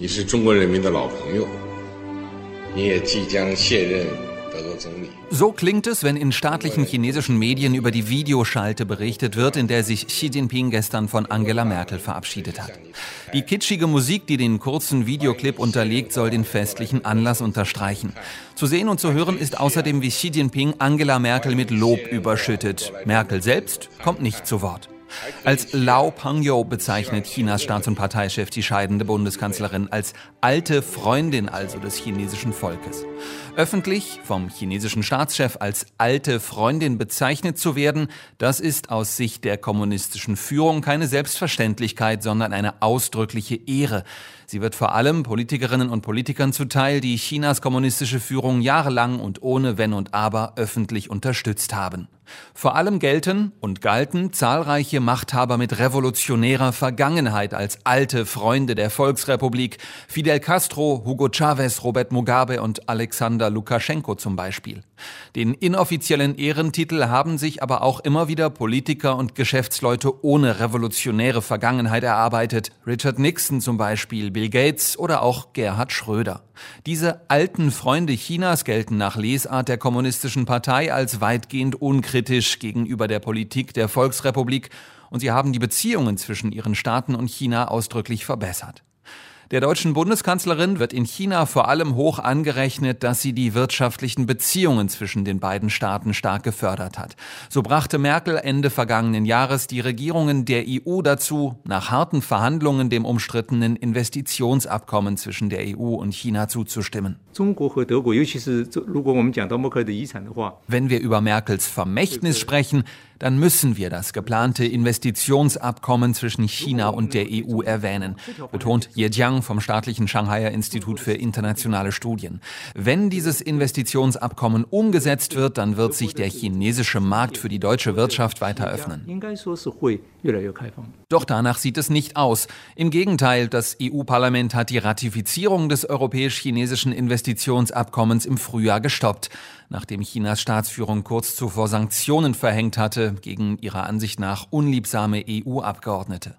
你是中国人民的老朋友，你也即将卸任德国总理。So klingt es, wenn in staatlichen chinesischen Medien über die Videoschalte berichtet wird, in der sich Xi Jinping gestern von Angela Merkel verabschiedet hat. Die kitschige Musik, die den kurzen Videoclip unterlegt, soll den festlichen Anlass unterstreichen. Zu sehen und zu hören ist außerdem, wie Xi Jinping Angela Merkel mit Lob überschüttet. Merkel selbst kommt nicht zu Wort. Als Lao Pangyo bezeichnet Chinas Staats- und Parteichef die scheidende Bundeskanzlerin als alte Freundin also des chinesischen Volkes. Öffentlich vom chinesischen Staatschef als alte Freundin bezeichnet zu werden, das ist aus Sicht der kommunistischen Führung keine Selbstverständlichkeit, sondern eine ausdrückliche Ehre. Sie wird vor allem Politikerinnen und Politikern zuteil, die Chinas kommunistische Führung jahrelang und ohne Wenn und Aber öffentlich unterstützt haben. Vor allem gelten und galten zahlreiche Machthaber mit revolutionärer Vergangenheit als alte Freunde der Volksrepublik, Fidel Castro, Hugo Chavez, Robert Mugabe und Alexander Lukaschenko zum Beispiel. Den inoffiziellen Ehrentitel haben sich aber auch immer wieder Politiker und Geschäftsleute ohne revolutionäre Vergangenheit erarbeitet, Richard Nixon zum Beispiel, Bill Gates oder auch Gerhard Schröder. Diese alten Freunde Chinas gelten nach Lesart der Kommunistischen Partei als weitgehend unkritisch gegenüber der Politik der Volksrepublik und sie haben die Beziehungen zwischen ihren Staaten und China ausdrücklich verbessert. Der deutschen Bundeskanzlerin wird in China vor allem hoch angerechnet, dass sie die wirtschaftlichen Beziehungen zwischen den beiden Staaten stark gefördert hat. So brachte Merkel Ende vergangenen Jahres die Regierungen der EU dazu, nach harten Verhandlungen dem umstrittenen Investitionsabkommen zwischen der EU und China zuzustimmen. Wenn wir über Merkels Vermächtnis sprechen, dann müssen wir das geplante Investitionsabkommen zwischen China und der EU erwähnen, betont Ye Jiang vom staatlichen Shanghaier Institut für internationale Studien. Wenn dieses Investitionsabkommen umgesetzt wird, dann wird sich der chinesische Markt für die deutsche Wirtschaft weiter öffnen. Doch danach sieht es nicht aus. Im Gegenteil, das EU-Parlament hat die Ratifizierung des europäisch-chinesischen Investitionsabkommens im Frühjahr gestoppt, nachdem Chinas Staatsführung kurz zuvor Sanktionen verhängt hatte gegen ihrer Ansicht nach unliebsame EU-Abgeordnete.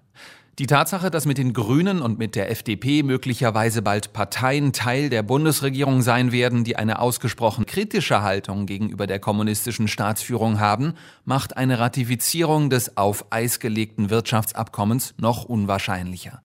Die Tatsache, dass mit den Grünen und mit der FDP möglicherweise bald Parteien Teil der Bundesregierung sein werden, die eine ausgesprochen kritische Haltung gegenüber der kommunistischen Staatsführung haben, macht eine Ratifizierung des auf Eis gelegten Wirtschaftsabkommens noch unwahrscheinlicher.